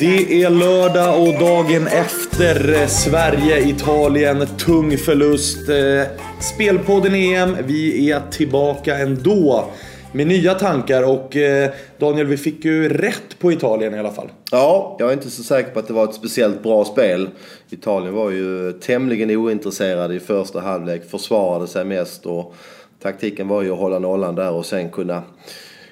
Det är lördag och dagen efter eh, Sverige-Italien. Tung förlust. Eh, spelpodden EM, vi är tillbaka ändå. Med nya tankar och eh, Daniel, vi fick ju rätt på Italien i alla fall. Ja, jag är inte så säker på att det var ett speciellt bra spel. Italien var ju tämligen ointresserade i första halvlek, försvarade sig mest och taktiken var ju att hålla nollan där och sen kunna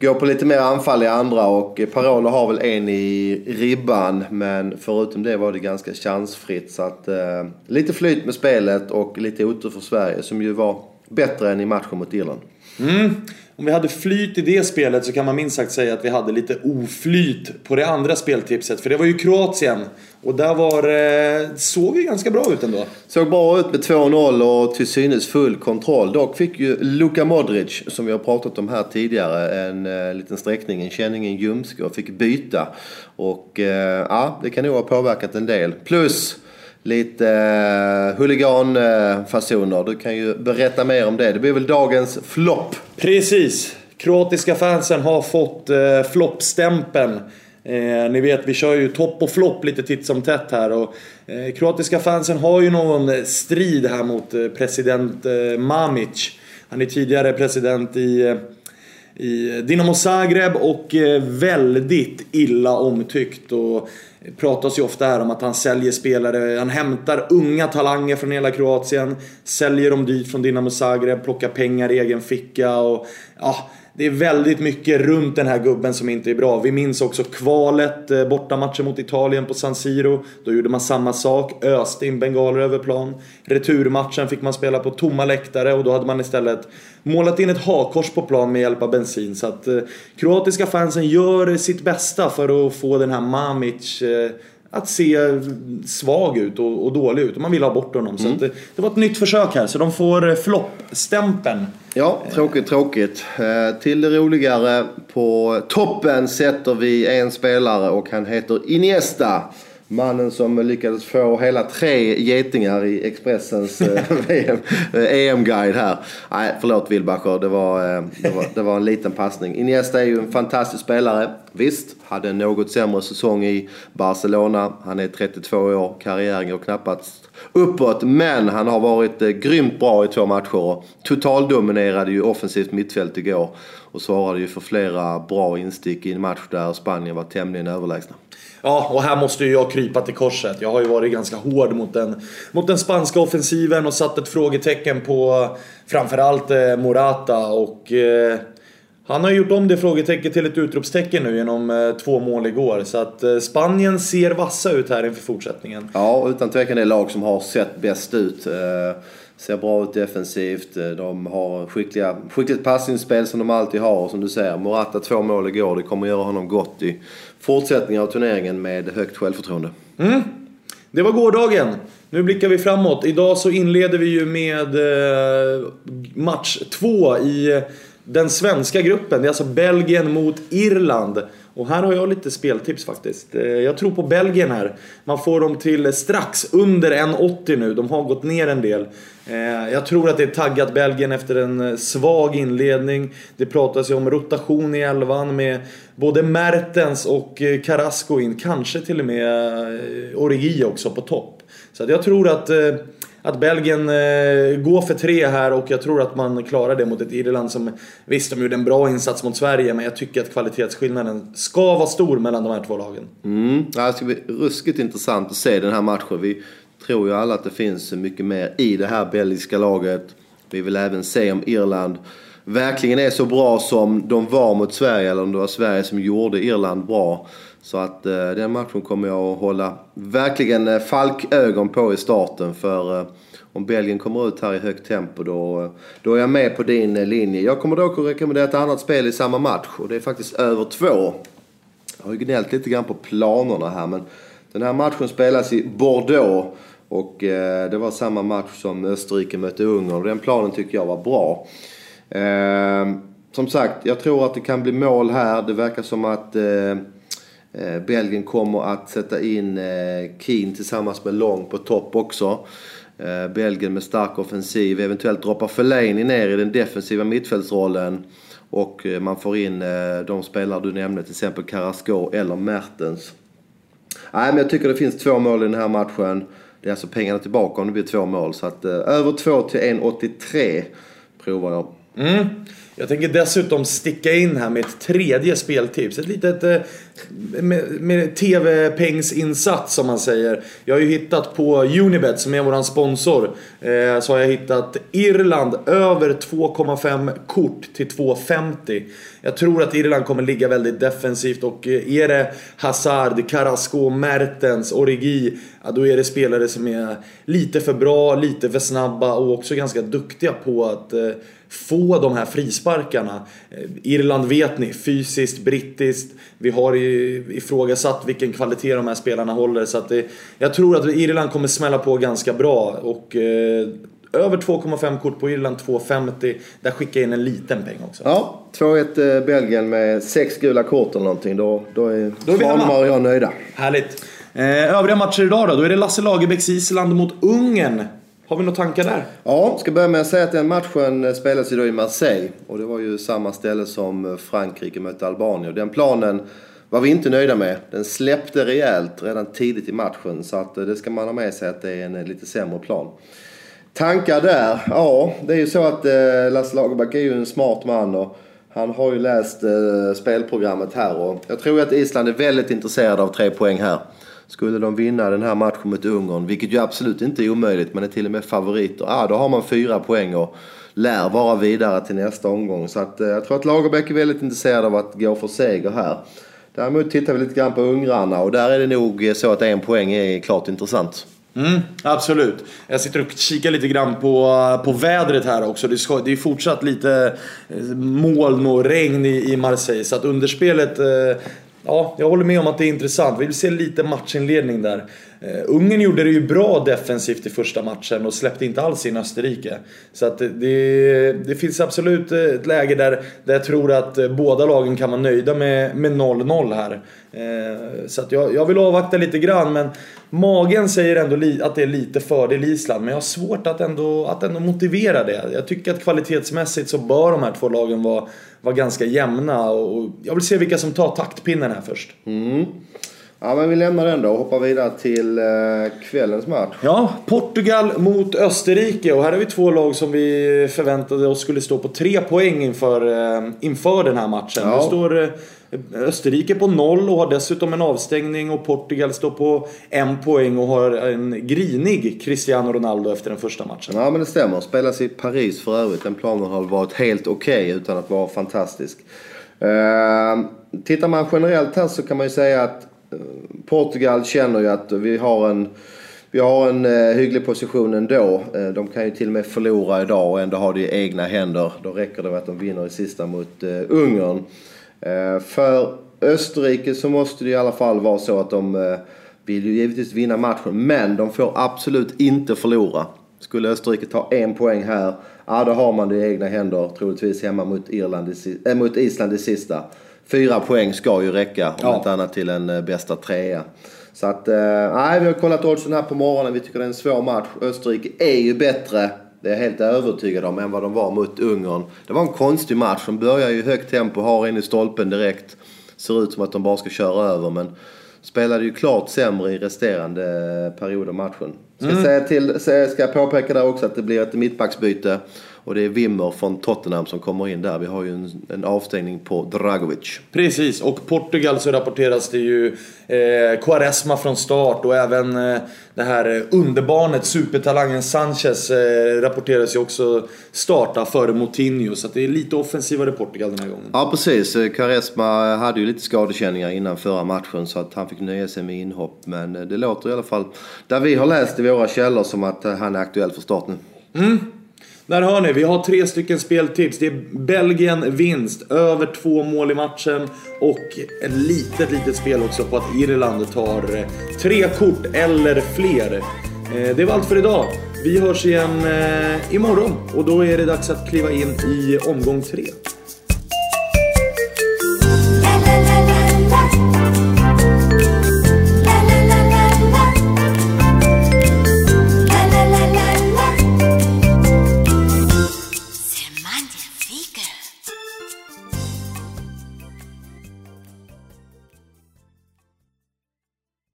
Går på lite mer anfall i andra och Parolo har väl en i ribban men förutom det var det ganska chansfritt. Så att, eh, lite flyt med spelet och lite otur för Sverige som ju var bättre än i matchen mot Irland. Mm. Om vi hade flyt i det spelet så kan man minst sagt säga att vi hade lite oflyt på det andra speltipset. För det var ju Kroatien. Och där var eh, såg ju ganska bra ut ändå. Såg bra ut med 2-0 och till synes full kontroll. Dock fick ju Luka Modric, som vi har pratat om här tidigare, en eh, liten sträckning, en känning, en ljumske och fick byta. Och eh, ja, det kan nog ha påverkat en del. Plus lite eh, huliganfasoner. Du kan ju berätta mer om det. Det blir väl dagens flopp. Precis. Kroatiska fansen har fått eh, floppstämpeln. Eh, ni vet, vi kör ju topp och flopp lite titt som tätt här. Och, eh, kroatiska fansen har ju någon strid här mot eh, president eh, Mamic. Han är tidigare president i, eh, i Dinamo Zagreb och eh, väldigt illa omtyckt. Och pratas ju ofta här om att han säljer spelare, han hämtar unga talanger från hela Kroatien, säljer dem dyrt från Dinamo Zagreb, plockar pengar i egen ficka och ja, det är väldigt mycket runt den här gubben som inte är bra. Vi minns också kvalet, eh, bortamatchen mot Italien på San Siro. Då gjorde man samma sak, öste in bengaler över plan. Returmatchen fick man spela på tomma läktare och då hade man istället målat in ett hakkors på plan med hjälp av bensin. Så att eh, kroatiska fansen gör sitt bästa för att få den här Mamic eh, att se svag ut och, och, dålig ut. Och man vill ha bort honom. Mm. Så det, det, var ett nytt försök här. Så de får floppstämpeln. Ja, tråkigt, tråkigt. Eh, till det roligare. På toppen sätter vi en spelare och han heter Iniesta. Mannen som lyckades få hela tre getingar i Expressens EM-guide här. Nej, förlåt Wilbacher, det var, det, var, det var en liten passning. Iniesta är ju en fantastisk spelare. Visst, hade en något sämre säsong i Barcelona. Han är 32 år, karriären går knappast uppåt. Men han har varit eh, grymt bra i två matcher. Totaldominerade ju offensivt mittfält igår. Och svarade ju för flera bra instick i en match där Spanien var tämligen överlägsna. Ja, och här måste ju jag krypa till korset. Jag har ju varit ganska hård mot den, mot den spanska offensiven och satt ett frågetecken på framförallt eh, Morata och eh, han har gjort om det frågetecknet till ett utropstecken nu genom eh, två mål igår. Så att eh, Spanien ser vassa ut här inför fortsättningen. Ja, utan tvekan det lag som har sett bäst ut. Eh, Ser bra ut defensivt. Eh, de har skickliga, skickligt passningsspel som de alltid har. Och som du säger, Morata två mål igår. Det kommer göra honom gott i fortsättningen av turneringen med högt självförtroende. Mm. Det var gårdagen. Nu blickar vi framåt. Idag så inleder vi ju med eh, match två i eh, den svenska gruppen. Det är alltså Belgien mot Irland. Och här har jag lite speltips faktiskt. Eh, jag tror på Belgien här. Man får dem till strax under 1,80 nu. De har gått ner en del. Eh, jag tror att det är taggat Belgien efter en eh, svag inledning. Det pratas ju om rotation i elvan med både Mertens och Carrasco in. Kanske till och med Origi också på topp. Så jag tror att att Belgien eh, går för tre här och jag tror att man klarar det mot ett Irland som visst, de gjorde en bra insats mot Sverige men jag tycker att kvalitetsskillnaden ska vara stor mellan de här två lagen. Mm. Det ska bli ruskigt intressant att se den här matchen. Vi tror ju alla att det finns mycket mer i det här belgiska laget. Vi vill även se om Irland verkligen är så bra som de var mot Sverige eller om det var Sverige som gjorde Irland bra. Så att eh, den matchen kommer jag att hålla verkligen eh, falkögon på i starten. För eh, om Belgien kommer ut här i högt tempo då, då är jag med på din linje. Jag kommer dock att rekommendera ett annat spel i samma match och det är faktiskt över två. Jag har ju gnällt lite grann på planerna här men den här matchen spelas i Bordeaux. Och eh, det var samma match som Österrike mötte Ungern och den planen tycker jag var bra. Eh, som sagt, jag tror att det kan bli mål här. Det verkar som att eh, Eh, Belgien kommer att sätta in eh, Keane tillsammans med Long på topp också. Eh, Belgien med stark offensiv, eventuellt droppar Fellaini ner i den defensiva mittfältsrollen. Och eh, man får in eh, de spelare du nämnde, till exempel Carrasco eller Mertens. Nej, men jag tycker det finns två mål i den här matchen. Det är alltså pengarna tillbaka om det blir två mål. Så att eh, över 2 till 1,83 provar jag. Mm. Jag tänker dessutom sticka in här med ett tredje speltips. Ett litet eh, med, med TV-pengsinsats som man säger. Jag har ju hittat på Unibet som är våran sponsor. Eh, så har jag hittat Irland över 2,5 kort till 2,50. Jag tror att Irland kommer ligga väldigt defensivt och eh, är det Hazard, Carrasco, Mertens, Origi. Ja, då är det spelare som är lite för bra, lite för snabba och också ganska duktiga på att eh, få de här frisparkarna. Eh, Irland vet ni, fysiskt, brittiskt. Vi har ju ifrågasatt vilken kvalitet de här spelarna håller. Så att det, jag tror att Irland kommer smälla på ganska bra. Och eh, över 2,5 kort på Irland, 2,50. Där skickar jag in en liten peng också. Ja, 2-1 eh, Belgien med sex gula kort eller någonting. Då, då är Svanemar och jag nöjda. Härligt. Eh, övriga matcher idag då? Då är det Lasse Lagerbäcks Island mot Ungern. Har vi några tankar där? Ja, ska börja med att säga att den matchen spelas ju då i Marseille. Och det var ju samma ställe som Frankrike mötte Albanien. Den planen var vi inte nöjda med. Den släppte rejält redan tidigt i matchen. Så att eh, det ska man ha med sig att det är en eh, lite sämre plan. Tankar där? Ja, det är ju så att eh, Lasse Lagerbäck är ju en smart man. Och han har ju läst spelprogrammet här. Och jag tror att Island är väldigt intresserade av tre poäng här. Skulle de vinna den här matchen mot Ungern, vilket ju absolut inte är omöjligt, men är till och med favoriter, ah, då har man fyra poäng och lär vara vidare till nästa omgång. Så att, eh, jag tror att Lagerbäck är väldigt intresserad av att gå för seger här. Däremot tittar vi lite grann på ungrarna och där är det nog så att en poäng är klart intressant. Mm, absolut. Jag sitter och kikar lite grann på, på vädret här också. Det, ska, det är fortsatt lite eh, moln och regn i, i Marseille. Så att underspelet eh, Ja, jag håller med om att det är intressant. Vi vill se lite matchinledning där. Eh, Ungern gjorde det ju bra defensivt i första matchen och släppte inte alls in Österrike. Så att det, det, finns absolut eh, ett läge där, där jag tror att eh, båda lagen kan vara nöjda med 0-0 här. Eh, så att jag, jag vill avvakta lite grann men magen säger ändå li, att det är lite fördel Island. Men jag har svårt att ändå, att ändå motivera det. Jag tycker att kvalitetsmässigt så bör de här två lagen vara var ganska jämna. Och jag vill se vilka som tar taktpinnen här först. Mm. Ja, men vi lämnar den då och hoppar vidare till eh, kvällens match. Ja, Portugal mot Österrike. Och här har vi två lag som vi förväntade oss skulle stå på tre poäng inför, eh, inför den här matchen. Ja. Nu står eh, Österrike på noll och har dessutom en avstängning och Portugal står på en poäng och har en grinig Cristiano Ronaldo efter den första matchen. Ja men det stämmer. Spelas i Paris för övrigt. Den planen har varit helt okej okay, utan att vara fantastisk. Uh, tittar man generellt här så kan man ju säga att Portugal känner ju att vi har en vi har en eh, hygglig position ändå. Eh, de kan ju till och med förlora idag och ändå ha det i egna händer. Då räcker det med att de vinner i sista mot eh, Ungern. Eh, för Österrike så måste det i alla fall vara så att de eh, vill ju givetvis vinna matchen, men de får absolut inte förlora. Skulle Österrike ta en poäng här, ja då har man det i egna händer, troligtvis hemma mot, Irland, äh, mot Island i sista. Fyra poäng ska ju räcka, om ja. inte annat till en bästa trea. Så att, nej, vi har kollat oddsen här på morgonen. Vi tycker det är en svår match. Österrike är ju bättre det är jag helt övertygad om, än vad de var mot Ungern. Det var en konstig match. De börjar i högt tempo, har in i stolpen direkt. Ser ut som att de bara ska köra över, men spelade ju klart sämre i resterande period av matchen. Ska, mm. säga till, ska jag påpeka där också att det blir ett mittbacksbyte. Och det är Wimmer från Tottenham som kommer in där. Vi har ju en, en avstängning på Dragovic. Precis, och Portugal så rapporteras det ju eh, Quaresma från start och även eh, det här underbarnet, supertalangen Sanchez eh, rapporteras ju också starta före Moutinho. Så det är lite offensivare Portugal den här gången. Ja precis, eh, Quaresma hade ju lite skadekänningar innan förra matchen så att han fick nöja sig med inhopp. Men eh, det låter i alla fall, där vi har läst i våra källor, som att eh, han är aktuell för start nu. Mm. Där hör ni, vi har tre stycken speltips. Det är Belgien vinst, över två mål i matchen och ett litet, litet spel också på att Irland tar eh, tre kort eller fler. Eh, det var allt för idag. Vi hörs igen eh, imorgon och då är det dags att kliva in i omgång tre.